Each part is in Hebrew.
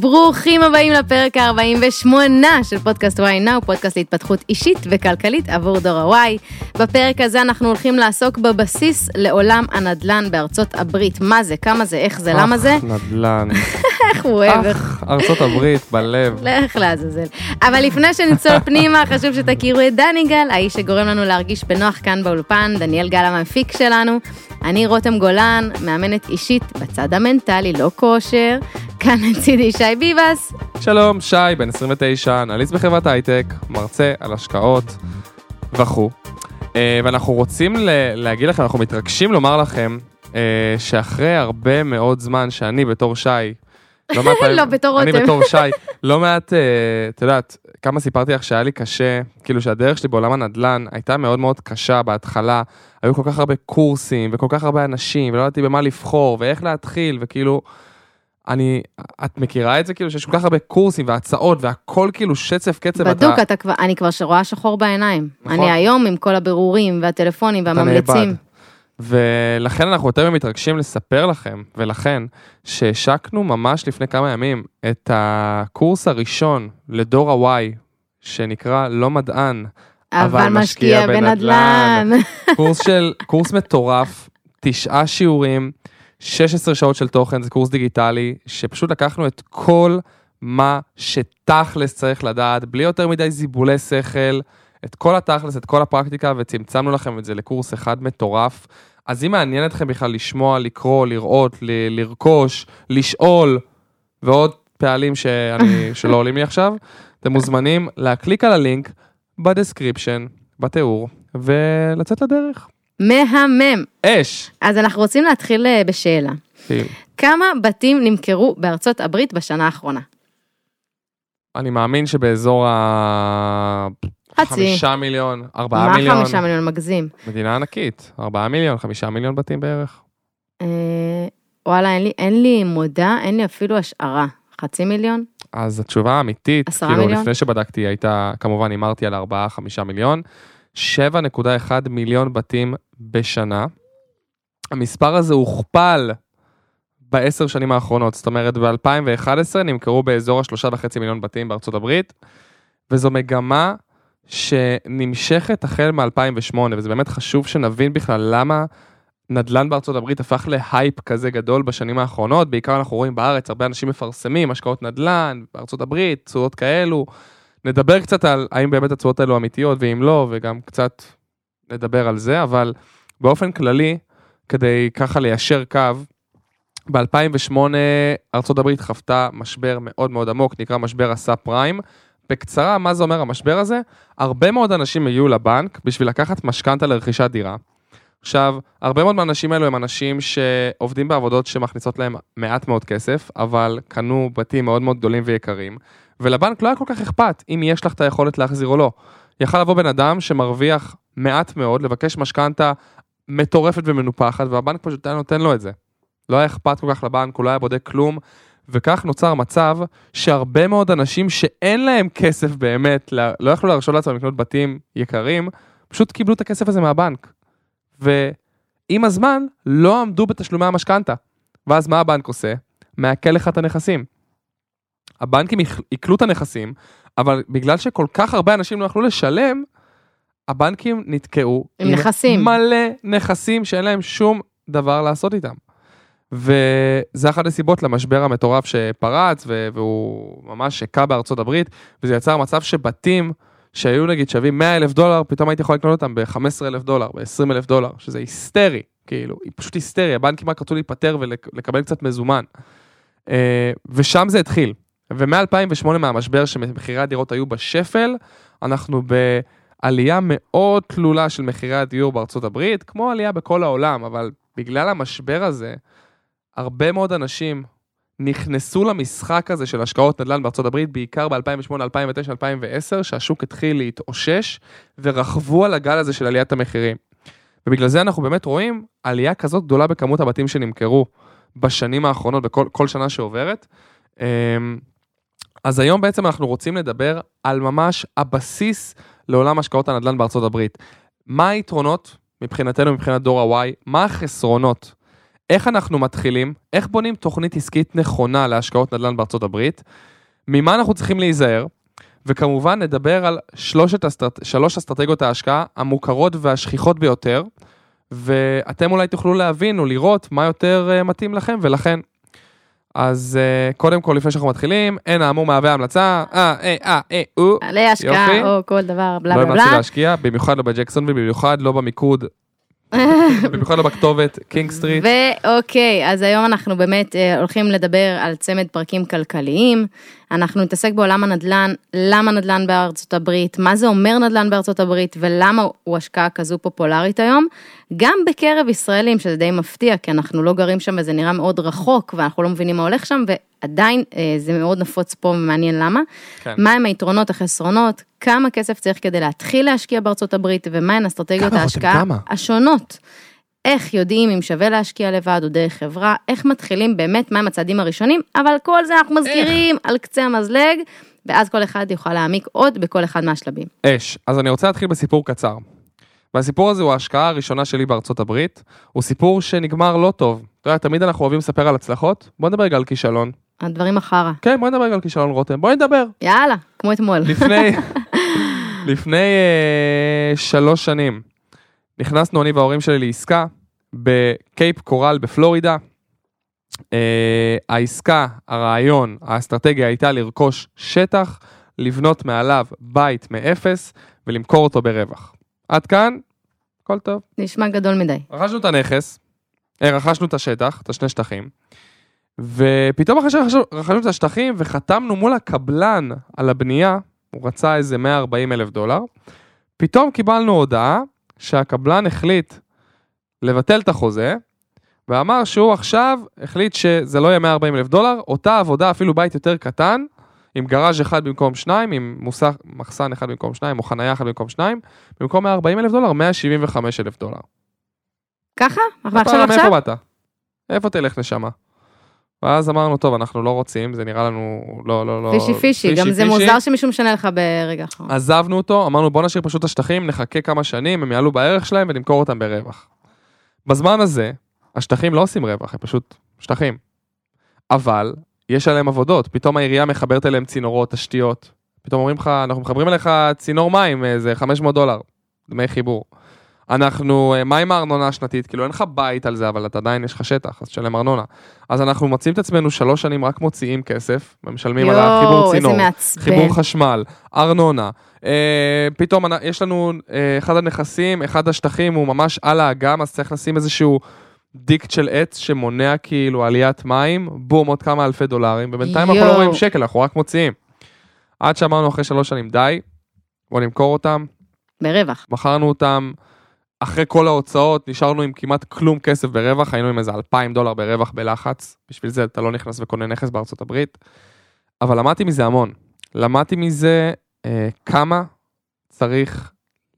ברוכים הבאים לפרק ה-48 של פודקאסט וואי נאו, פודקאסט להתפתחות אישית וכלכלית עבור דור הוואי. בפרק הזה אנחנו הולכים לעסוק בבסיס לעולם הנדל"ן בארצות הברית. מה זה, כמה זה, איך זה, למה זה? נדל"ן. איך הוא אוהב. אך, ארצות הברית, בלב. לך לעזאזל. אבל לפני שנצלול פנימה, חשוב שתכירו את דני גל, האיש שגורם לנו להרגיש בנוח כאן באולפן, דניאל גל המפיק שלנו. אני רותם גולן, מאמנת אישית בצד המנטלי, לא כושר. כאן לצידי שי ביבס. שלום, שי, בן 29, אנליסט בחברת הייטק, מרצה על השקעות וכו'. אה, ואנחנו רוצים להגיד לכם, אנחנו מתרגשים לומר לכם, אה, שאחרי הרבה מאוד זמן שאני בתור שי, לא מעט פעמים, לא, בתור אני רותם. בתור שי, לא מעט, אה, את יודעת, כמה סיפרתי לך שהיה לי קשה, כאילו שהדרך שלי בעולם הנדל"ן הייתה מאוד מאוד קשה בהתחלה, היו כל כך הרבה קורסים וכל כך הרבה אנשים, ולא ידעתי במה לבחור ואיך להתחיל, וכאילו, אני, את מכירה את זה כאילו שיש כל כך הרבה קורסים והצעות והכל כאילו שצף קצף, בדוק, אתה כבר, אני כבר רואה שחור בעיניים. נכון. אני היום עם כל הבירורים והטלפונים אתה והממליצים. ולכן אנחנו יותר מתרגשים לספר לכם, ולכן, שהשקנו ממש לפני כמה ימים את הקורס הראשון לדור ה-Y, שנקרא לא מדען, אבל משקיע בנדל"ן. קורס של, קורס מטורף, תשעה שיעורים, 16 שעות של תוכן, זה קורס דיגיטלי, שפשוט לקחנו את כל מה שתכלס צריך לדעת, בלי יותר מדי זיבולי שכל, את כל התכלס, את כל הפרקטיקה, וצמצמנו לכם את זה לקורס אחד מטורף. אז אם מעניין אתכם בכלל לשמוע, לקרוא, לראות, ל- לרכוש, לשאול, ועוד פעלים שאני, שלא עולים לי עכשיו, אתם מוזמנים להקליק על הלינק ב description, בתיאור, ולצאת לדרך. מהמם. אש! אז אנחנו רוצים להתחיל אה, בשאלה. כאילו, כמה בתים נמכרו בארצות הברית בשנה האחרונה? אני מאמין שבאזור ה... חצי. חמישה מיליון, ארבעה מה מיליון. חמישה מיליון מגזים? מדינה ענקית, ארבעה מיליון, חמישה מיליון בתים בערך. אה, וואלה, אין לי, אין לי מודע, אין לי אפילו השערה. חצי מיליון? אז התשובה האמיתית, עשרה כאילו מיליון? לפני שבדקתי הייתה, כמובן הימרתי על ארבעה, חמישה מיליון, 7.1 מיליון בתים בשנה. המספר הזה הוכפל בעשר שנים האחרונות, זאת אומרת ב-2011 נמכרו באזור השלושה וחצי מיליון בתים בארצות הברית, וזו מגמה שנמשכת החל מ-2008, וזה באמת חשוב שנבין בכלל למה נדל"ן בארצות הברית הפך להייפ כזה גדול בשנים האחרונות, בעיקר אנחנו רואים בארץ הרבה אנשים מפרסמים השקעות נדל"ן בארצות הברית, תשואות כאלו. נדבר קצת על האם באמת התשואות האלו אמיתיות ואם לא, וגם קצת נדבר על זה, אבל באופן כללי, כדי ככה ליישר קו, ב-2008 ארצות הברית חוותה משבר מאוד מאוד עמוק, נקרא משבר הסאב פריים. בקצרה, מה זה אומר המשבר הזה? הרבה מאוד אנשים הגיעו לבנק בשביל לקחת משכנתה לרכישת דירה. עכשיו, הרבה מאוד מהאנשים האלו הם אנשים שעובדים בעבודות שמכניסות להם מעט מאוד כסף, אבל קנו בתים מאוד מאוד גדולים ויקרים, ולבנק לא היה כל כך אכפת אם יש לך את היכולת להחזיר או לא. יכל לבוא בן אדם שמרוויח מעט מאוד, לבקש משכנתה מטורפת ומנופחת, והבנק פשוט היה נותן לו את זה. לא היה אכפת כל כך לבנק, הוא לא היה בודק כלום, וכך נוצר מצב שהרבה מאוד אנשים שאין להם כסף באמת, לא יכלו להרשות לעצמם לקנות בתים יקרים, פשוט קיבלו את הכסף הזה מהבנק. ועם הזמן לא עמדו בתשלומי המשכנתה. ואז מה הבנק עושה? מעקל לך את הנכסים. הבנקים עיק- עיקלו את הנכסים, אבל בגלל שכל כך הרבה אנשים לא יכלו לשלם, הבנקים נתקעו עם נכסים. מלא נכסים שאין להם שום דבר לעשות איתם. וזה אחת הסיבות למשבר המטורף שפרץ, והוא ממש הכה בארצות הברית, וזה יצר מצב שבתים שהיו נגיד שווים 100 אלף דולר, פתאום הייתי יכול לקנות אותם ב-15 אלף דולר, ב-20 אלף דולר, שזה היסטרי, כאילו, היא פשוט היסטרי, הבנקים רק רצו להיפטר ולקבל קצת מזומן. אה, ושם זה התחיל. ומ-2008 מהמשבר שמחירי הדירות היו בשפל, אנחנו בעלייה מאוד תלולה של מחירי הדיור בארצות הברית, כמו עלייה בכל העולם, אבל בגלל המשבר הזה, הרבה מאוד אנשים נכנסו למשחק הזה של השקעות נדל"ן בארצות הברית, בעיקר ב-2008, 2009, 2010, שהשוק התחיל להתאושש, ורכבו על הגל הזה של עליית המחירים. ובגלל זה אנחנו באמת רואים עלייה כזאת גדולה בכמות הבתים שנמכרו בשנים האחרונות, בכל כל שנה שעוברת. אמ, אז היום בעצם אנחנו רוצים לדבר על ממש הבסיס לעולם השקעות הנדל"ן בארצות הברית. מה היתרונות מבחינתנו, מבחינת דור ה-Y, מה החסרונות? איך אנחנו מתחילים, איך בונים תוכנית עסקית נכונה להשקעות נדל"ן בארצות הברית, ממה אנחנו צריכים להיזהר, וכמובן נדבר על שלושת אסטרט... שלוש אסטרטגיות ההשקעה המוכרות והשכיחות ביותר, ואתם אולי תוכלו להבין או לראות מה יותר uh, מתאים לכם ולכן. אז uh, קודם כל, לפני שאנחנו מתחילים, אין האמור מהווה המלצה, אה, אה, אה, אה, או, להשקעה יופי. או כל דבר, בלה לא בלה המלצתי בלה. להשקיע, במיוחד לא בג'קסון ובמיוחד לא במיקוד, במיוחד לא בכתובת, King Street. ואוקיי, אז היום אנחנו באמת אה, הולכים לדבר על צמד פרקים כלכליים. אנחנו נתעסק בעולם הנדל"ן, למה נדל"ן בארצות הברית, מה זה אומר נדל"ן בארצות הברית ולמה הוא השקעה כזו פופולרית היום. גם בקרב ישראלים, שזה די מפתיע, כי אנחנו לא גרים שם וזה נראה מאוד רחוק ואנחנו לא מבינים מה הולך שם, ועדיין אה, זה מאוד נפוץ פה ומעניין למה. כן. מהם היתרונות, החסרונות, כמה כסף צריך כדי להתחיל להשקיע בארצות הברית ומהן אסטרטגיות ההשקעה כמה? איך יודעים אם שווה להשקיע לבד או דרך חברה, איך מתחילים באמת, מהם הצעדים הראשונים, אבל כל זה אנחנו מזכירים על קצה המזלג, ואז כל אחד יוכל להעמיק עוד בכל אחד מהשלבים. אש. אז אני רוצה להתחיל בסיפור קצר. והסיפור הזה הוא ההשקעה הראשונה שלי בארצות הברית. הוא סיפור שנגמר לא טוב. אתה יודע, תמיד אנחנו אוהבים לספר על הצלחות. בוא נדבר רגע על כישלון. הדברים החרא. כן, בוא נדבר רגע על כישלון רותם. בואי נדבר. יאללה, כמו אתמול. לפני, לפני אה, שלוש שנים נכנסנו אני וההורים שלי לעסקה בקייפ קורל בפלורידה. אה, העסקה, הרעיון, האסטרטגיה הייתה לרכוש שטח, לבנות מעליו בית מאפס ולמכור אותו ברווח. עד כאן, הכל טוב. נשמע גדול מדי. רכשנו את הנכס, אה, רכשנו את השטח, את השני שטחים, ופתאום אחרי שרכשנו את השטחים וחתמנו מול הקבלן על הבנייה, הוא רצה איזה 140 אלף דולר, פתאום קיבלנו הודעה שהקבלן החליט לבטל את החוזה, ואמר שהוא עכשיו החליט שזה לא יהיה 140 אלף דולר, אותה עבודה, אפילו בית יותר קטן, עם גראז' אחד במקום שניים, עם מוסך, מחסן אחד במקום שניים, או חנייה אחד במקום שניים, במקום 140 אלף דולר, 175 אלף דולר. ככה? אנחנו עכשיו עכשיו? מאיפה באת? איפה תלך נשמה? ואז אמרנו, טוב, אנחנו לא רוצים, זה נראה לנו לא, לא, לא... פישי פישי, גם זה מוזר שמישהו משנה לך ברגע האחרון. עזבנו אותו, אמרנו בוא נשאיר פשוט את השטחים, נחכה כמה שנים, הם יעלו בערך שלהם ונמכור אותם ברווח. בזמן הזה, השטחים לא עושים רווח, הם פשוט שטחים. אבל, יש עליהם עבודות, פתאום העירייה מחברת אליהם צינורות, תשתיות. פתאום אומרים לך, אנחנו מחברים אליך צינור מים, איזה 500 דולר, דמי חיבור. אנחנו, אה, מה עם הארנונה השנתית? כאילו אין לך בית על זה, אבל אתה עדיין יש לך שטח, אז תשלם ארנונה. אז אנחנו מוצאים את עצמנו שלוש שנים רק מוציאים כסף, ומשלמים על החיבור צינור. חיבור חשמל, ארנונה. אה, פתאום יש לנו אה, אחד הנכסים, אחד השטחים הוא ממש על האגם, אז צריך לשים איזשהו דיקט של עץ שמונע כאילו עליית מים, בום, עוד כמה אלפי דולרים, ובינתיים אנחנו לא. רואים שקל, אנחנו רק מוציאים. עד שאמרנו אחרי שלוש שנים, די, בוא נמכור אותם, ברווח. מכרנו אותם, אחרי כל ההוצאות נשארנו עם כמעט כלום כסף ברווח, היינו עם איזה 2,000 דולר ברווח בלחץ, בשביל זה אתה לא נכנס וקונה נכס בארצות הברית, אבל למדתי מזה המון. למדתי מזה אה, כמה צריך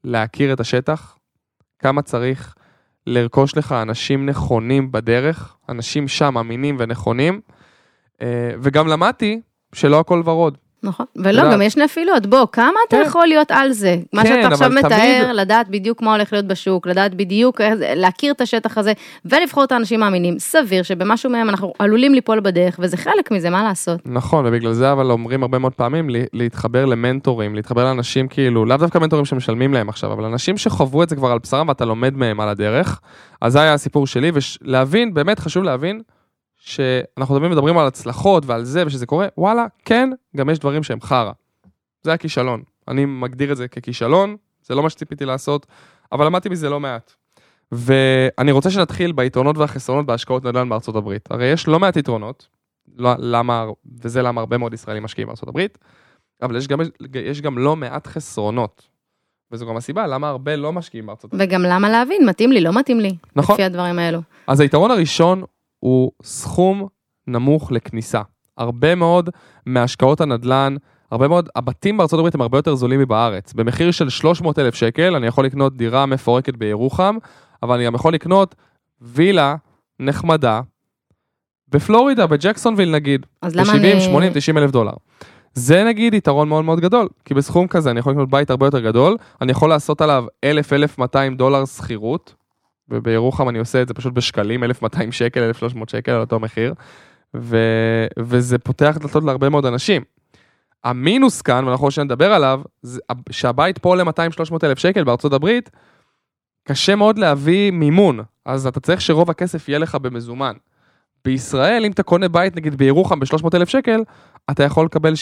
להכיר את השטח, כמה צריך לרכוש לך אנשים נכונים בדרך, אנשים שם אמינים ונכונים, אה, וגם למדתי שלא הכל ורוד. נכון, ולא. גם יש נפילות, בוא, כמה אתה כן. יכול להיות על זה? מה כן, שאתה עכשיו מתאר, לדעת בדיוק מה הולך להיות בשוק, לדעת בדיוק, להכיר את השטח הזה, ולבחור את האנשים האמינים. סביר שבמשהו מהם אנחנו עלולים ליפול בדרך, וזה חלק מזה, מה לעשות? נכון, ובגלל זה אבל אומרים הרבה מאוד פעמים לה- להתחבר למנטורים, להתחבר לאנשים כאילו, לאו דווקא מנטורים שמשלמים להם עכשיו, אבל אנשים שחוו את זה כבר על בשרם ואתה לומד מהם על הדרך. אז זה היה הסיפור שלי, ולהבין, באמת חשוב להבין, שאנחנו תמיד מדברים על הצלחות ועל זה ושזה קורה, וואלה, כן, גם יש דברים שהם חרא. זה הכישלון. אני מגדיר את זה ככישלון, זה לא מה שציפיתי לעשות, אבל למדתי מזה לא מעט. ואני רוצה שנתחיל ביתרונות והחסרונות בהשקעות נדל"ן בארצות הברית. הרי יש לא מעט יתרונות, לא, למה, וזה למה הרבה מאוד ישראלים משקיעים בארצות הברית, אבל יש גם, יש גם לא מעט חסרונות. וזו גם הסיבה למה הרבה לא משקיעים בארצות הברית. וגם למה להבין, מתאים לי, לא מתאים לי, נכון. לפי הדברים האלו. אז היתרון הראשון הוא סכום נמוך לכניסה. הרבה מאוד מהשקעות הנדל"ן, הרבה מאוד, הבתים בארצות הברית הם הרבה יותר זולים מבארץ. במחיר של 300 אלף שקל אני יכול לקנות דירה מפורקת בירוחם, אבל אני גם יכול לקנות וילה נחמדה בפלורידה, בג'קסונוויל נגיד, אז למה ב-70, אני... 80, 90 אלף דולר. זה נגיד יתרון מאוד מאוד גדול, כי בסכום כזה אני יכול לקנות בית הרבה יותר גדול, אני יכול לעשות עליו 1,000-1,200 דולר שכירות, ובירוחם אני עושה את זה פשוט בשקלים, 1,200 שקל, 1,300 שקל על אותו מחיר, ו, וזה פותח דלתות להרבה מאוד אנשים. המינוס כאן, ואנחנו עוד שנדבר עליו, זה שהבית פה עולה 200-300 אלף שקל בארצות הברית, קשה מאוד להביא מימון, אז אתה צריך שרוב הכסף יהיה לך במזומן. בישראל, אם אתה קונה בית נגיד בירוחם ב-300 אלף שקל, אתה יכול לקבל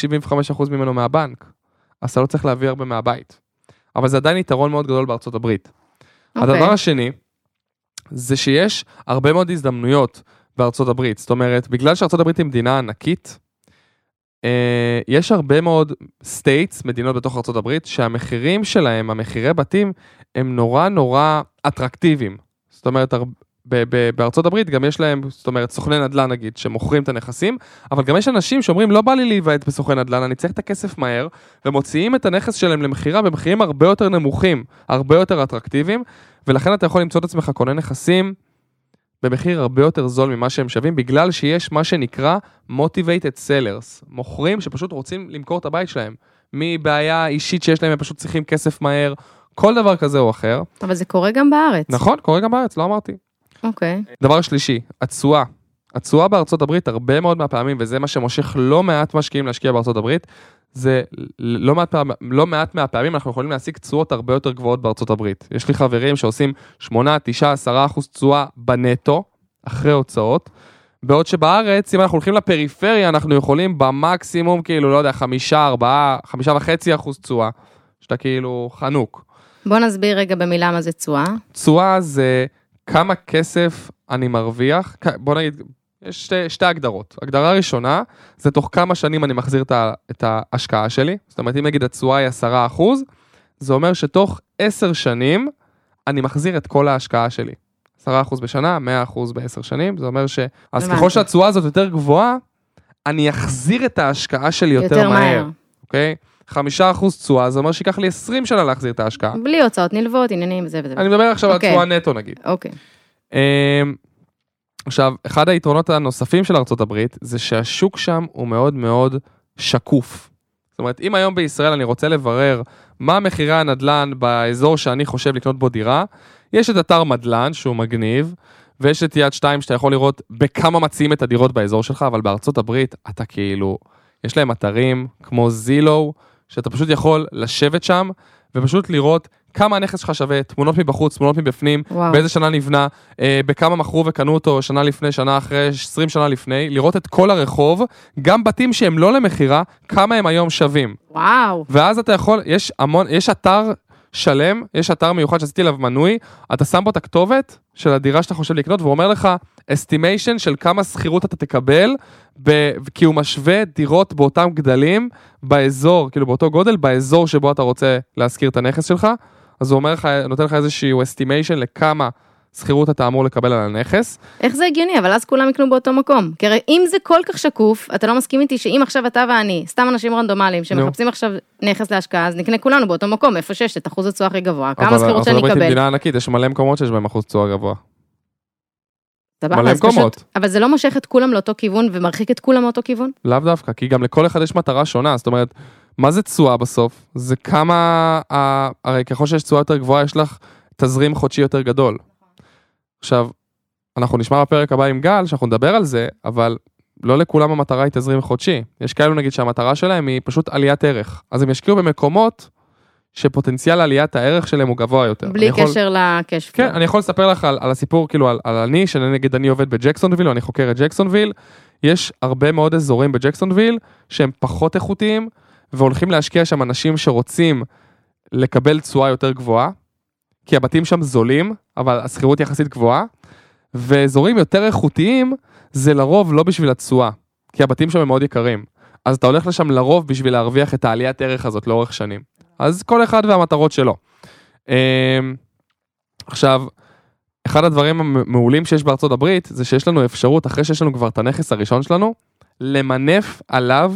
75% ממנו מהבנק. אז אתה לא צריך להביא הרבה מהבית. אבל זה עדיין יתרון מאוד גדול בארצות הברית. Okay. אוקיי. הדבר השני, זה שיש הרבה מאוד הזדמנויות בארצות הברית. זאת אומרת, בגלל שארצות הברית היא מדינה ענקית, אה, יש הרבה מאוד states, מדינות בתוך ארצות הברית, שהמחירים שלהם, המחירי בתים, הם נורא נורא אטרקטיביים. זאת אומרת, בארצות הברית גם יש להם, זאת אומרת, סוכני נדל"ן נגיד, שמוכרים את הנכסים, אבל גם יש אנשים שאומרים, לא בא לי להיוועד בסוכן נדל"ן, אני צריך את הכסף מהר, ומוציאים את הנכס שלהם למכירה במחירים הרבה יותר נמוכים, הרבה יותר אטרקטיביים, ולכן אתה יכול למצוא את עצמך קונה נכסים במחיר הרבה יותר זול ממה שהם שווים, בגלל שיש מה שנקרא motivated sellers, מוכרים שפשוט רוצים למכור את הבית שלהם, מבעיה אישית שיש להם, הם פשוט צריכים כסף מהר, כל דבר כזה או אחר. אבל זה קורה גם בארץ. נכון, קורה גם בארץ, לא אמרתי. אוקיי. דבר שלישי, התשואה. התשואה בארצות הברית הרבה מאוד מהפעמים, וזה מה שמושך לא מעט משקיעים להשקיע בארצות הברית, זה לא מעט, פעם, לא מעט מהפעמים אנחנו יכולים להשיג תשואות הרבה יותר גבוהות בארצות הברית. יש לי חברים שעושים 8, 9, 10 אחוז תשואה בנטו, אחרי הוצאות, בעוד שבארץ, אם אנחנו הולכים לפריפריה, אנחנו יכולים במקסימום, כאילו, לא יודע, 5, 4, 5 וחצי אחוז תשואה, שאתה כאילו חנוק. בוא נסביר רגע במילה מה זה תשואה. תשואה זה כמה כסף אני מרוויח, בוא נגיד, יש שתי, שתי הגדרות. הגדרה ראשונה, זה תוך כמה שנים אני מחזיר את, ה, את ההשקעה שלי. זאת אומרת, אם נגיד התשואה היא 10 אחוז, זה אומר שתוך 10 שנים אני מחזיר את כל ההשקעה שלי. 10 אחוז בשנה, 100 אחוז בעשר שנים, זה אומר ש... אז. ככל שהתשואה הזאת יותר גבוהה, אני אחזיר את ההשקעה שלי יותר, יותר מהר. אוקיי? 5 אחוז תשואה, זה אומר שייקח לי 20 שנה להחזיר את ההשקעה. בלי הוצאות נלוות, עניינים וזה וזה. אני מדבר עכשיו על אוקיי. תשואה נטו נגיד. אוקיי. אמ, עכשיו, אחד היתרונות הנוספים של ארה"ב זה שהשוק שם הוא מאוד מאוד שקוף. זאת אומרת, אם היום בישראל אני רוצה לברר מה מחירי הנדל"ן באזור שאני חושב לקנות בו דירה, יש את אתר מדל"ן שהוא מגניב, ויש את יד 2 שאתה יכול לראות בכמה מציעים את הדירות באזור שלך, אבל בארצות הברית אתה כאילו, יש להם אתרים כמו זילו, שאתה פשוט יכול לשבת שם ופשוט לראות כמה הנכס שלך שווה, תמונות מבחוץ, תמונות מבפנים, וואו. באיזה שנה נבנה, אה, בכמה מכרו וקנו אותו שנה לפני, שנה אחרי, 20 שנה לפני, לראות את כל הרחוב, גם בתים שהם לא למכירה, כמה הם היום שווים. וואו. ואז אתה יכול, יש המון, יש אתר שלם, יש אתר מיוחד שעשיתי עליו מנוי, אתה שם בו את הכתובת של הדירה שאתה חושב לקנות, והוא אומר לך estimation של כמה שכירות אתה תקבל, ב, כי הוא משווה דירות באותם גדלים באזור, כאילו באותו גודל, באזור שבו אתה רוצה להשכיר את הנכס שלך, אז הוא אומר לך, נותן לך איזשהו estimation לכמה שכירות אתה אמור לקבל על הנכס. איך זה הגיוני? אבל אז כולם יקנו באותו מקום. כי הרי אם זה כל כך שקוף, אתה לא מסכים איתי שאם עכשיו אתה ואני, סתם אנשים רנדומליים שמחפשים עכשיו נכס להשקעה, אז נקנה כולנו באותו מקום, איפה שיש את אחוז התשואה הכי גבוה, כמה שכירות שאני ארצות הברית היא אקבל. מדינה ענקית, יש מלא מקומות שיש בהם אחוז תשואה גבוה. סבבה, מלא אז פשוט- מקומות. אבל זה לא מושך את כולם לאותו כיוון ומרחיק את כולם מאותו כיוון? לאו דווקא, כי גם לכל אחד יש מטרה שונה, זאת אומרת, מה זה תשואה בסוף? זה כמה, ה- הרי ככל שיש תשואה יותר גבוהה, יש לך תזרים חודשי יותר גדול. עכשיו, אנחנו נשמע בפרק הבא עם גל, שאנחנו נדבר על זה, אבל לא לכולם המטרה היא תזרים חודשי. יש כאלו נגיד שהמטרה שלהם היא פשוט עליית ערך. אז הם ישקיעו במקומות שפוטנציאל עליית הערך שלהם הוא גבוה יותר. בלי אני יכול- קשר לקש כן, אני יכול לספר לך על, על הסיפור, כאילו, על, על אני, שנגיד אני עובד בג'קסונוויל, או אני חוקר את ג'קסונוויל, יש הרבה מאוד אזורים בג'קסונוויל שהם פחות איכותיים, והולכים להשקיע שם אנשים שרוצים לקבל תשואה יותר גבוהה, כי הבתים שם זולים, אבל השכירות יחסית גבוהה, ואזורים יותר איכותיים זה לרוב לא בשביל התשואה, כי הבתים שם הם מאוד יקרים. אז אתה הולך לשם לרוב בשביל להרוויח את העליית ערך הזאת לאורך שנים. אז כל אחד והמטרות שלו. אמ, עכשיו, אחד הדברים המעולים שיש בארצות הברית, זה שיש לנו אפשרות, אחרי שיש לנו כבר את הנכס הראשון שלנו, למנף עליו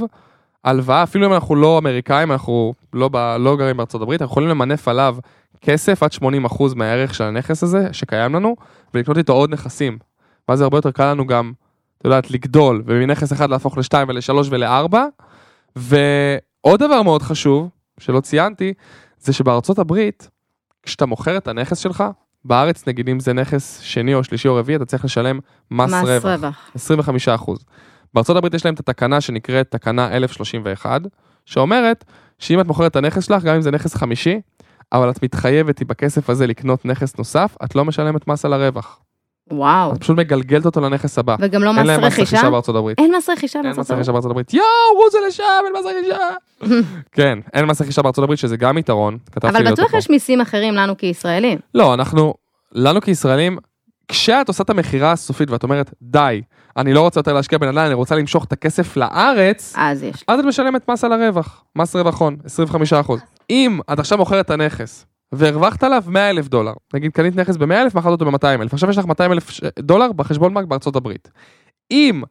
הלוואה, אפילו אם אנחנו לא אמריקאים, אנחנו לא, ב, לא גרים בארצות הברית, אנחנו יכולים למנף עליו כסף עד 80% מהערך של הנכס הזה, שקיים לנו, ולקנות איתו עוד נכסים. ואז הרבה יותר קל לנו גם, את יודעת, לגדול, ומנכס אחד להפוך לשתיים ולשלוש ולארבע. ועוד דבר מאוד חשוב, שלא ציינתי, זה שבארצות הברית, כשאתה מוכר את הנכס שלך, בארץ נגיד אם זה נכס שני או שלישי או רביעי, אתה צריך לשלם מס, מס רווח, רווח. 25 אחוז. בארצות הברית יש להם את התקנה שנקראת תקנה 1031, שאומרת שאם את מוכרת את הנכס שלך, גם אם זה נכס חמישי, אבל את מתחייבת בכסף הזה לקנות נכס נוסף, את לא משלמת מס על הרווח. וואו. את פשוט מגלגלת אותו לנכס הבא. וגם לא אין מס להם מס רכישה? רכישה בארצות הברית. אין מס רכישה אין בארצות מס הברית? רכישה בארצות הברית. יואו, רוזו לשם, אין מס רכישה. כן, אין מס רכישה בארצות הברית, שזה גם יתרון. אבל בטוח. יש מיסים אחרים לנו כישראלים. לא, אנחנו, לנו כישראלים, כשאת עושה את המכירה הסופית ואת אומרת, די, אני לא רוצה יותר להשקיע בנדל"ן, אני רוצה למשוך את הכסף לארץ, אז יש. אז את משלמת מס על הרווח, מס רווח הון, 25%. אם את עכשיו מוכרת את הנכס, והרווחת עליו 100 אלף דולר, נגיד קנית נכס ב-100 אלף, מכרת אותו ב-200 אלף, עכשיו יש לך 200 אלף דולר בחשבון בנק בארצות הברית. אם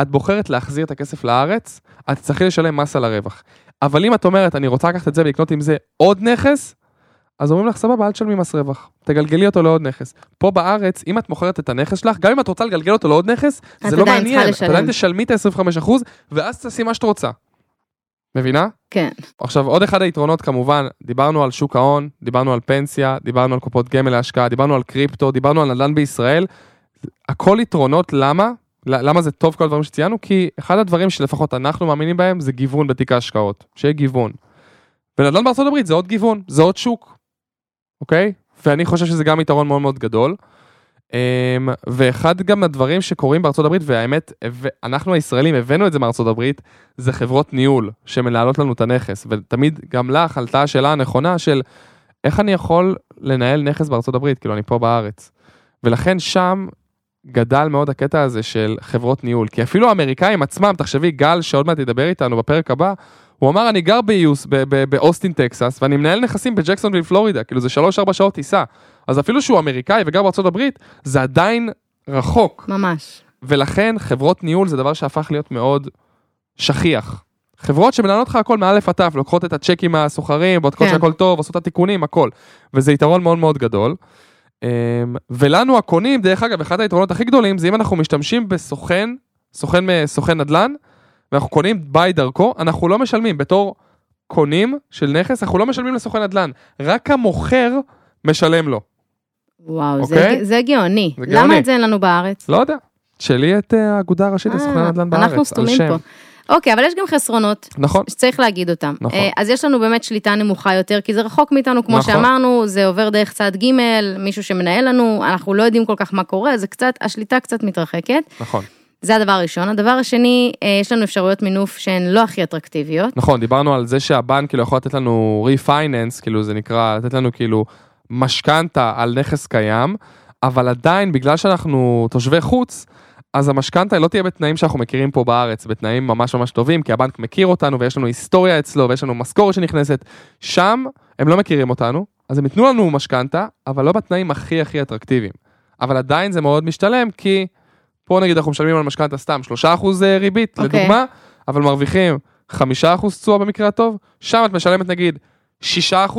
את בוחרת להחזיר את הכסף לארץ, את תצטרכי לשלם מס על הרווח. אבל אם את אומרת, אני רוצה לקחת את זה ולקנות עם זה עוד נכס, אז אומרים לך, סבבה, אל תשלמי מס רווח, תגלגלי אותו לעוד נכס. פה בארץ, אם את מוכרת את הנכס שלך, גם אם את רוצה לגלגל אותו לעוד נכס, את זה לא עדיין צריכה מעניין, את לשלם. עדיין תשלמי את ה-25%, ואז תעשי מה שאת רוצה. מבינה? כן. עכשיו עוד אחד היתרונות כמובן, דיברנו על שוק ההון, דיברנו על פנסיה, דיברנו על קופות גמל להשקעה, דיברנו על קריפטו, דיברנו על נדל"ן בישראל. הכל יתרונות, למה? למה זה טוב כל הדברים שציינו? כי אחד הדברים שלפחות אנחנו מאמינים בהם זה גיוון בתיק ההשקעות, שיהיה גיוון. ונדל"ן בארצות הברית זה עוד גיוון, זה עוד שוק, אוקיי? ואני חושב שזה גם יתרון מאוד מאוד גדול. אמ, ואחד גם הדברים שקורים בארצות הברית, והאמת, אנחנו הישראלים הבאנו את זה מארצות הברית, זה חברות ניהול שמנהלות לנו את הנכס, ותמיד גם לך עלתה השאלה הנכונה של איך אני יכול לנהל נכס בארצות הברית, כאילו אני פה בארץ. ולכן שם גדל מאוד הקטע הזה של חברות ניהול, כי אפילו האמריקאים עצמם, תחשבי, גל שעוד מעט ידבר איתנו בפרק הבא, הוא אמר אני גר ב US, באוסטין טקסס, ואני מנהל נכסים בג'קסונוויל פלורידה, כאילו זה 3-4 שעות טיסה. אז אפילו שהוא אמריקאי וגר בארצות הברית, זה עדיין רחוק. ממש. ולכן חברות ניהול זה דבר שהפך להיות מאוד שכיח. חברות שמנהלות לך הכל מאלף עד תף, לוקחות את הצ'קים מהסוחרים, בודקות כן. שהכל טוב, עושות את התיקונים, הכל. וזה יתרון מאוד מאוד גדול. אמ, ולנו הקונים, דרך אגב, אחד היתרונות הכי גדולים זה אם אנחנו משתמשים בסוכן, סוכן, מ- סוכן נדל"ן, ואנחנו קונים ביי דרכו, אנחנו לא משלמים. בתור קונים של נכס, אנחנו לא משלמים לסוכן נדל"ן. רק המוכר משלם לו. וואו, זה, אוקיי? זה גאוני. זה גאוני. למה את זה אין לנו בארץ? לא יודע. תשאלי את אה, האגודה הראשית לסוכני אה, נדל"ן בארץ. אנחנו סתומים. פה. אוקיי, אבל יש גם חסרונות נכון. שצריך להגיד אותם. נכון. אה, אז יש לנו באמת שליטה נמוכה יותר, כי זה רחוק מאיתנו, כמו נכון. שאמרנו, זה עובר דרך צד ג', מישהו שמנהל לנו, אנחנו לא יודעים כל כך מה קורה, זה קצת, השליטה קצת מתרחקת. נכון. זה הדבר הראשון. הדבר השני, אה, יש לנו אפשרויות מינוף שהן לא הכי אטרקטיביות. נכון, דיברנו על זה שהבנק כאילו יכול לתת לנו ריפייננס, כאילו זה נקרא, לתת לנו כאילו משכנתה על נכס קיים, אבל עדיין בגלל שאנחנו תושבי חוץ, אז המשכנתה לא תהיה בתנאים שאנחנו מכירים פה בארץ, בתנאים ממש ממש טובים, כי הבנק מכיר אותנו ויש לנו היסטוריה אצלו ויש לנו משכורת שנכנסת. שם הם לא מכירים אותנו, אז הם ייתנו לנו משכנתה, אבל לא בתנאים הכי הכי אטרקטיביים. אבל עדיין זה מאוד משתלם, כי פה נגיד אנחנו משלמים על משכנתה סתם 3% ריבית, אוקיי. לדוגמה, אבל מרוויחים 5% תשואה במקרה הטוב, שם את משלמת נגיד 6%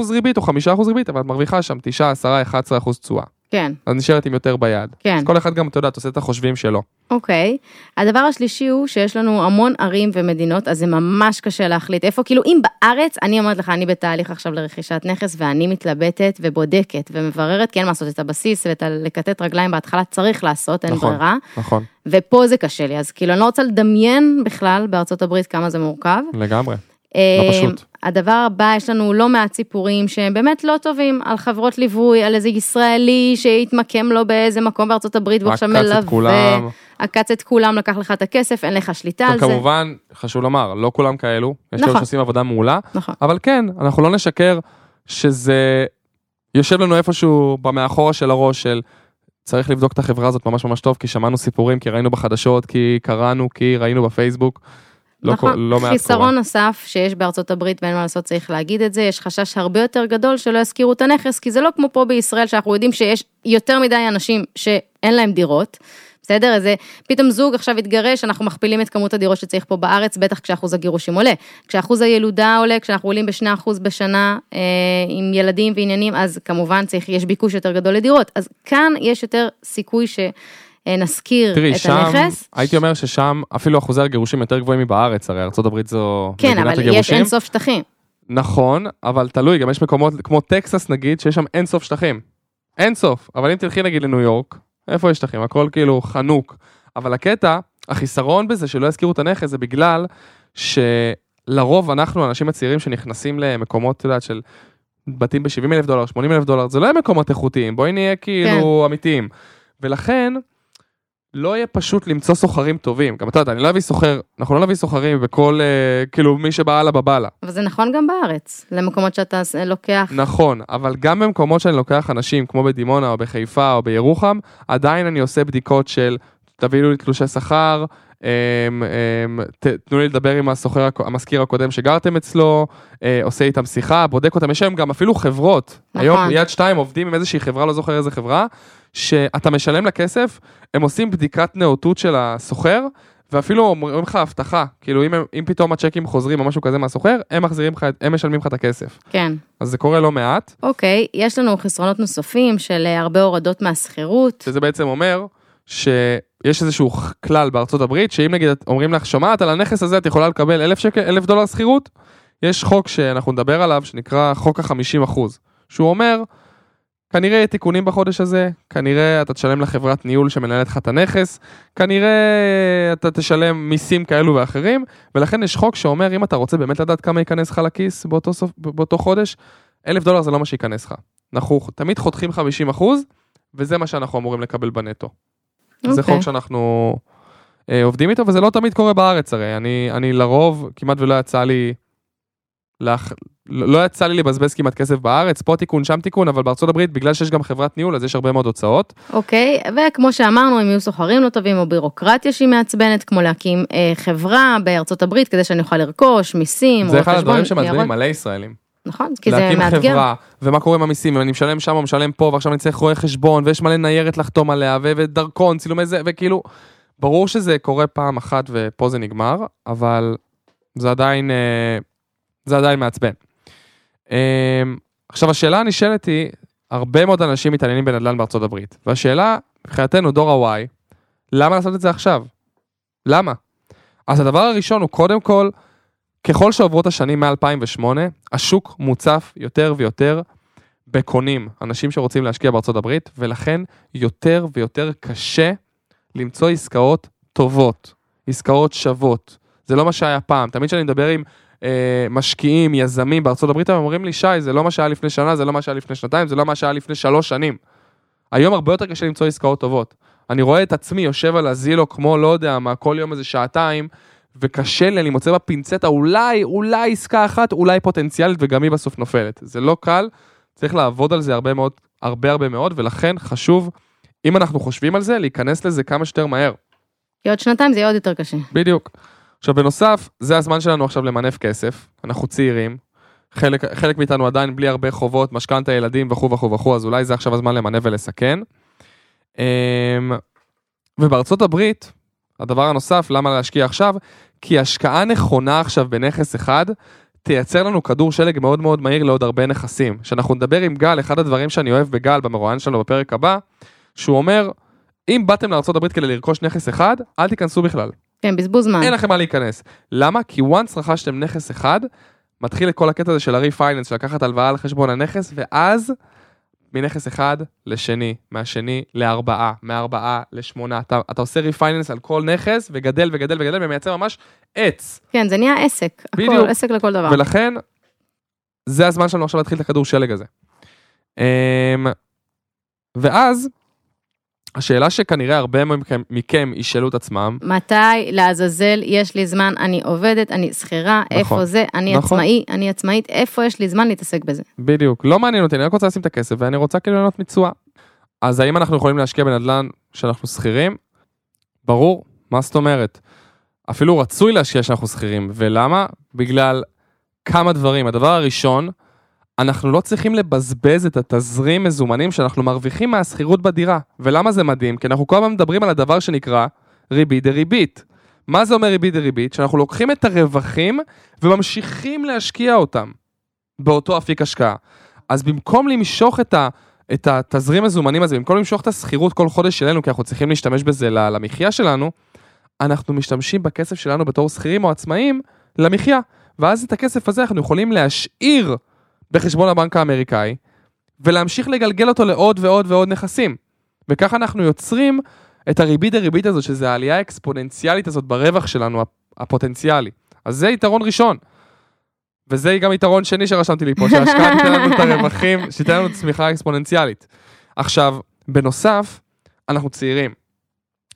ריבית או 5% ריבית, אבל את מרוויחה שם 9, 10, 11% תשואה. כן, אז נשארת עם יותר ביד. כן. אז כל אחד גם, אתה יודע, עושה את החושבים שלו. אוקיי. הדבר השלישי הוא שיש לנו המון ערים ומדינות, אז זה ממש קשה להחליט איפה, כאילו אם בארץ, אני אומרת לך, אני בתהליך עכשיו לרכישת נכס, ואני מתלבטת ובודקת ומבררת, כן לעשות את הבסיס ואת הלכתת רגליים בהתחלה צריך לעשות, אין נכון. ברירה. נכון, ופה זה קשה לי, אז כאילו אני לא רוצה לדמיין בכלל בארצות הברית כמה זה מורכב. לגמרי. אה, פשוט. הדבר הבא, יש לנו לא מעט סיפורים שהם באמת לא טובים, על חברות ליווי, על איזה ישראלי שהתמקם לו באיזה מקום בארצות הברית, והוא עכשיו עקץ את מלווה, כולם. עקץ את כולם, לקח לך את הכסף, אין לך שליטה על זה. כמובן, חשוב לומר, לא כולם כאלו, יש כאלה נכון. שעושים עבודה מעולה, נכון. אבל כן, אנחנו לא נשקר שזה יושב לנו איפשהו במאחורה של הראש של צריך לבדוק את החברה הזאת ממש ממש טוב, כי שמענו סיפורים, כי ראינו בחדשות, כי קראנו, כי ראינו בפייסבוק. לא, נכון. כל- לא מעט חיסרון קורה. נוסף שיש בארצות הברית ואין מה לעשות, צריך להגיד את זה, יש חשש הרבה יותר גדול שלא ישכירו את הנכס, כי זה לא כמו פה בישראל שאנחנו יודעים שיש יותר מדי אנשים שאין להם דירות. בסדר? איזה, פתאום זוג עכשיו התגרש, אנחנו מכפילים את כמות הדירות שצריך פה בארץ, בטח כשאחוז הגירושים עולה. כשאחוז הילודה עולה, כשאנחנו עולים בשני אחוז בשנה אה, עם ילדים ועניינים, אז כמובן צריך, יש ביקוש יותר גדול לדירות. אז כאן יש יותר סיכוי שנשכיר תראי, את שם, הנכס. הייתי אומר ששם אפילו אחוזי הגירושים יותר גבוהים מבארץ, הרי ארה"ב זו כן, מדינת אבל יש הגירושים. אין סוף שטחים. נכון, אבל תלוי, גם יש מקומות כמו טקסס נגיד, שיש שם אין סוף שטחים. אין סוף. אבל אם תלכי נגיד לניו יורק, איפה יש שטחים? הכל כאילו חנוק. אבל הקטע, החיסרון בזה שלא יזכירו את הנכס זה בגלל שלרוב אנחנו, האנשים הצעירים שנכנסים למקומות, את יודעת, של בתים ב-70 אלף דולר, 80 אלף דולר, זה לא יהיה מקומות איכותיים, בואי נהיה כאילו אמיתיים. ולכן, לא יהיה פשוט למצוא סוחרים טובים. גם אתה יודע, אני לא אביא סוחר, אנחנו לא נביא סוחרים בכל, אה, כאילו, מי שבא הלאה בבאללה. אבל זה נכון גם בארץ, למקומות שאתה לוקח. נכון, אבל גם במקומות שאני לוקח אנשים, כמו בדימונה או בחיפה או בירוחם, עדיין אני עושה בדיקות של תביאו לי תלושי שכר, תנו לי לדבר עם הסוחר, המזכיר הקודם שגרתם אצלו, אה, עושה איתם שיחה, בודק אותם, יש היום גם אפילו חברות. נכון. היום יד שתיים עובדים עם איזושהי חברה, לא זוכר איזה חברה, שאתה משלם לה כסף, הם עושים בדיקת נאותות של הסוחר, ואפילו אומרים לך הבטחה, כאילו אם, אם פתאום הצ'קים חוזרים או משהו כזה מהסוחר, הם מחזירים לך, הם משלמים לך את הכסף. כן. אז זה קורה לא מעט, אוקיי, יש לנו חסרונות נוספים של אה, הרבה הורדות מהשכירות. שזה בעצם אומר שיש איזשהו כלל בארצות הברית, שאם נגיד אומרים לך, שומעת על הנכס הזה את יכולה לקבל אלף שקל, אלף דולר שכירות, יש חוק שאנחנו נדבר עליו, שנקרא חוק החמישים אחוז, שהוא אומר, כנראה יהיה תיקונים בחודש הזה, כנראה אתה תשלם לחברת ניהול שמנהלת לך את הנכס, כנראה אתה תשלם מיסים כאלו ואחרים, ולכן יש חוק שאומר, אם אתה רוצה באמת לדעת כמה ייכנס לך לכיס באותו, סוף, באותו חודש, אלף דולר זה לא מה שייכנס לך. אנחנו תמיד חותכים 50 אחוז, וזה מה שאנחנו אמורים לקבל בנטו. זה אוקיי. חוק שאנחנו אה, עובדים איתו, וזה לא תמיד קורה בארץ הרי. אני, אני לרוב, כמעט ולא יצא לי... לח... לא יצא לי לבזבז כמעט כסף בארץ, פה תיקון, שם תיקון, אבל בארצות הברית, בגלל שיש גם חברת ניהול, אז יש הרבה מאוד הוצאות. אוקיי, וכמו שאמרנו, אם יהיו סוחרים לא טובים או בירוקרטיה שהיא מעצבנת, כמו להקים אה, חברה בארצות הברית כדי שאני אוכל לרכוש, מיסים, זה אחד הדברים שמעצבנים. מלא ישראלים. נכון, כי זה להקים מאתגר. חברה, ומה קורה עם המיסים, אם אני משלם שם או משלם פה, ועכשיו אני צריך רואה חשבון, ויש מלא ניירת לחתום עליה, ו- ודרכון, צילומי זה, וכאילו, ברור שזה קורה פעם אחת ופה זה נגמר, אבל זה עדיין, אה, זה עדיין מעצבן. אה, עכשיו, השאלה הנשאלת היא, הרבה מאוד אנשים מתעניינים בנדל"ן בארצות הברית, והשאלה, מבחינתנו, דור ה-Y, למה לעשות את זה עכשיו? למה? אז הדבר הראשון הוא קודם כל, ככל שעוברות השנים מ-2008, השוק מוצף יותר ויותר בקונים, אנשים שרוצים להשקיע בארצות הברית, ולכן יותר ויותר קשה למצוא עסקאות טובות, עסקאות שוות. זה לא מה שהיה פעם. תמיד כשאני מדבר עם אה, משקיעים, יזמים בארצות הברית, הם אומרים לי, שי, זה לא מה שהיה לפני שנה, זה לא מה שהיה לפני שנתיים, זה לא מה שהיה לפני שלוש שנים. היום הרבה יותר קשה למצוא עסקאות טובות. אני רואה את עצמי יושב על הזילו כמו לא יודע מה, כל יום איזה שעתיים, וקשה לי, אני מוצא בפינצטה אולי, אולי עסקה אחת, אולי פוטנציאלית, וגם היא בסוף נופלת. זה לא קל, צריך לעבוד על זה הרבה מאוד, הרבה הרבה מאוד, ולכן חשוב, אם אנחנו חושבים על זה, להיכנס לזה כמה שיותר מהר. כי עוד שנתיים זה יהיה עוד יותר קשה. בדיוק. עכשיו בנוסף, זה הזמן שלנו עכשיו למנף כסף, אנחנו צעירים, חלק, חלק מאיתנו עדיין בלי הרבה חובות, משכנתה ילדים וכו' וכו' וכו', אז אולי זה עכשיו הזמן למנף ולסכן. אמ, ובארצות הברית, הדבר הנוסף, למה להשקיע עכשיו? כי השקעה נכונה עכשיו בנכס אחד, תייצר לנו כדור שלג מאוד מאוד מהיר לעוד הרבה נכסים. כשאנחנו נדבר עם גל, אחד הדברים שאני אוהב בגל, במרואיין שלנו בפרק הבא, שהוא אומר, אם באתם לארה"ב כדי לרכוש נכס אחד, אל תיכנסו בכלל. כן, בזבוז זמן. אין לכם מה להיכנס. למה? כי once רכשתם נכס אחד, מתחיל את כל הקטע הזה של ה refinance, של לקחת הלוואה על חשבון הנכס, ואז מנכס אחד לשני, מהשני לארבעה, מארבעה לשמונה. אתה, אתה עושה refinance על כל נכס, וגדל וגדל וגדל, ומייצר ממש עץ. כן, זה נהיה עסק. בדיוק. הכל, עסק לכל דבר. ולכן, זה הזמן שלנו עכשיו להתחיל את הכדור שלג הזה. אמ, ואז, השאלה שכנראה הרבה מכם, מכם ישאלו את עצמם, מתי לעזאזל יש לי זמן, אני עובדת, אני שכירה, נכון. איפה זה, אני נכון. עצמאי, אני עצמאית, איפה יש לי זמן להתעסק בזה? בדיוק, לא מעניין אותי, אני רק רוצה לשים את הכסף ואני רוצה כאילו ליהנות מתשואה. אז האם אנחנו יכולים להשקיע בנדל"ן שאנחנו שכירים? ברור, מה זאת אומרת? אפילו רצוי להשקיע שאנחנו שכירים, ולמה? בגלל כמה דברים. הדבר הראשון, אנחנו לא צריכים לבזבז את התזרים מזומנים שאנחנו מרוויחים מהשכירות בדירה. ולמה זה מדהים? כי אנחנו כל הזמן מדברים על הדבר שנקרא ריבית דריבית. מה זה אומר ריבית דריבית? שאנחנו לוקחים את הרווחים וממשיכים להשקיע אותם באותו אפיק השקעה. אז במקום למשוך את, ה, את התזרים מזומנים הזה, במקום למשוך את השכירות כל חודש שלנו, כי אנחנו צריכים להשתמש בזה למחיה שלנו, אנחנו משתמשים בכסף שלנו בתור שכירים או עצמאים למחיה. ואז את הכסף הזה אנחנו יכולים להשאיר בחשבון הבנק האמריקאי, ולהמשיך לגלגל אותו לעוד ועוד ועוד נכסים. וככה אנחנו יוצרים את הריבית דריבית הזאת, שזה העלייה האקספוננציאלית הזאת ברווח שלנו, הפוטנציאלי. אז זה יתרון ראשון. וזה גם יתרון שני שרשמתי לי פה, שההשקעה תיתן לנו את הרווחים, שתיתן לנו צמיחה אקספוננציאלית. עכשיו, בנוסף, אנחנו צעירים.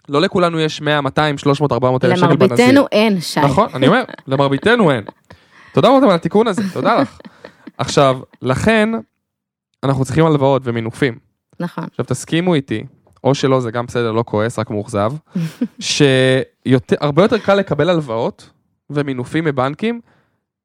לא לכולנו יש 100, 200, 300, 400 אלף שקל בנזיר. למרביתנו אין, שי. נכון, אני אומר, למרביתנו אין. תודה רותם על התיקון הזה, תודה לך. עכשיו, לכן, אנחנו צריכים הלוואות ומינופים. נכון. עכשיו, תסכימו איתי, או שלא, זה גם בסדר, לא כועס, רק מאוכזב, שהרבה יותר קל לקבל הלוואות ומינופים מבנקים,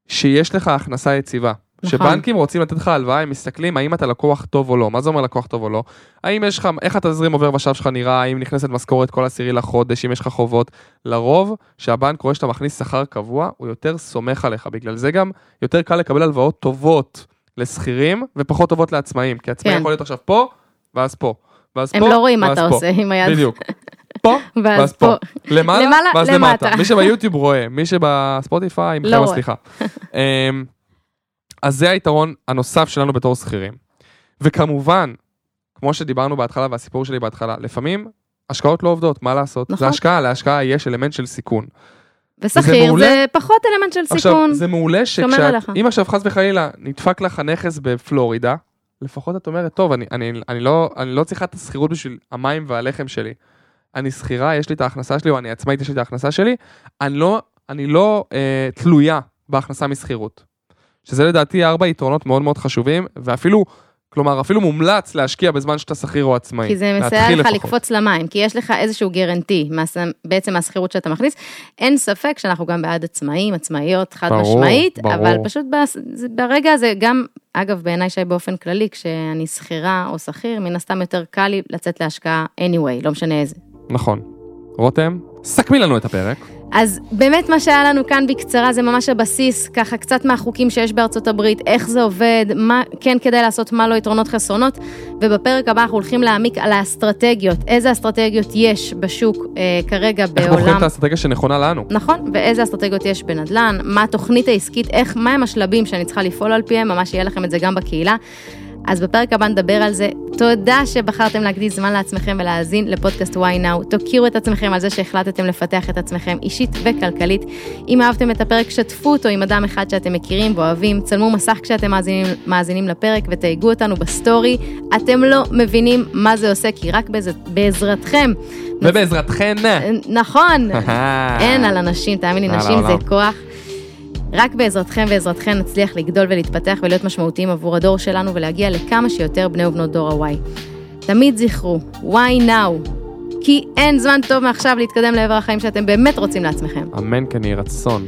שיש לך הכנסה יציבה. נכון. שבנקים רוצים לתת לך הלוואה, הם מסתכלים האם אתה לקוח טוב או לא. מה זה אומר לקוח טוב או לא? האם יש לך, איך התזרים עובר ושב שלך נראה, האם נכנסת משכורת כל עשירי לחודש, אם יש לך חובות. לרוב, שהבנק רואה שאתה מכניס שכר קבוע, הוא יותר סומך עליך. בגלל זה גם יותר קל לקבל הלוואות טובות לשכירים ופחות טובות לעצמאים. כי עצמאי כן. יכול להיות עכשיו פה, ואז פה. ואז הם פה, לא רואים מה אתה פה. עושה עם היד. בדיוק. פה, ואז, פה. פה. למעלה, למעלה ואז למטה. למטה. מי שביוטיוב רואה, מי שבספוטיפיי, לא הסליחה. אז זה היתרון הנוסף שלנו בתור שכירים. וכמובן, כמו שדיברנו בהתחלה והסיפור שלי בהתחלה, לפעמים השקעות לא עובדות, מה לעשות? נכון. להשקעה, להשקעה יש אלמנט של סיכון. ושכיר זה, זה פחות אלמנט של סיכון. עכשיו, זה מעולה שכשאת, אם עכשיו חס וחלילה נדפק לך נכס בפלורידה, לפחות את אומרת, טוב, אני, אני, אני, לא, אני לא צריכה את השכירות בשביל המים והלחם שלי. אני שכירה, יש לי את ההכנסה שלי, או אני עצמאית, יש לי את ההכנסה שלי, אני לא, אני לא אה, תלויה בהכנסה משכירות. שזה לדעתי ארבע יתרונות מאוד מאוד חשובים, ואפילו, כלומר, אפילו מומלץ להשקיע בזמן שאתה שכיר או עצמאי. כי זה מסייע לך לקפוץ למים, כי יש לך איזשהו גרנטי, בעצם מהשכירות שאתה מכניס. אין ספק שאנחנו גם בעד עצמאים, עצמאיות, חד ברור, משמעית, ברור. אבל פשוט ברגע הזה, גם, אגב, בעיניי שי באופן כללי, כשאני שכירה או שכיר, מן הסתם יותר קל לי לצאת להשקעה anyway, לא משנה איזה. נכון. רותם, סכמי לנו את הפרק. אז באמת מה שהיה לנו כאן בקצרה זה ממש הבסיס, ככה קצת מהחוקים שיש בארצות הברית, איך זה עובד, מה כן כדאי לעשות, מה לא יתרונות חסרונות, ובפרק הבא אנחנו הולכים להעמיק על האסטרטגיות, איזה אסטרטגיות יש בשוק אה, כרגע בעולם. איך בוחרים את האסטרטגיה שנכונה לנו. נכון, ואיזה אסטרטגיות יש בנדל"ן, מה התוכנית העסקית, איך, מה הם השלבים שאני צריכה לפעול על פיהם, ממש יהיה לכם את זה גם בקהילה. אז בפרק הבא נדבר על זה. תודה שבחרתם להקדיש זמן לעצמכם ולהאזין לפודקאסט וואי נאו. תוקירו את עצמכם על זה שהחלטתם לפתח את עצמכם אישית וכלכלית. אם אהבתם את הפרק, שתפו אותו עם אדם אחד שאתם מכירים ואוהבים, צלמו מסך כשאתם מאזינים, מאזינים לפרק ותייגו אותנו בסטורי. אתם לא מבינים מה זה עושה, כי רק בעזרתכם. ובעזרתכן. נכון. אין על אנשים, תאמין לי, נשים זה כוח. רק בעזרתכם ועזרתכם נצליח לגדול ולהתפתח ולהיות משמעותיים עבור הדור שלנו ולהגיע לכמה שיותר בני ובנות דור ה-Y. תמיד זכרו, why now? כי אין זמן טוב מעכשיו להתקדם לעבר החיים שאתם באמת רוצים לעצמכם. אמן כן יהי רצון.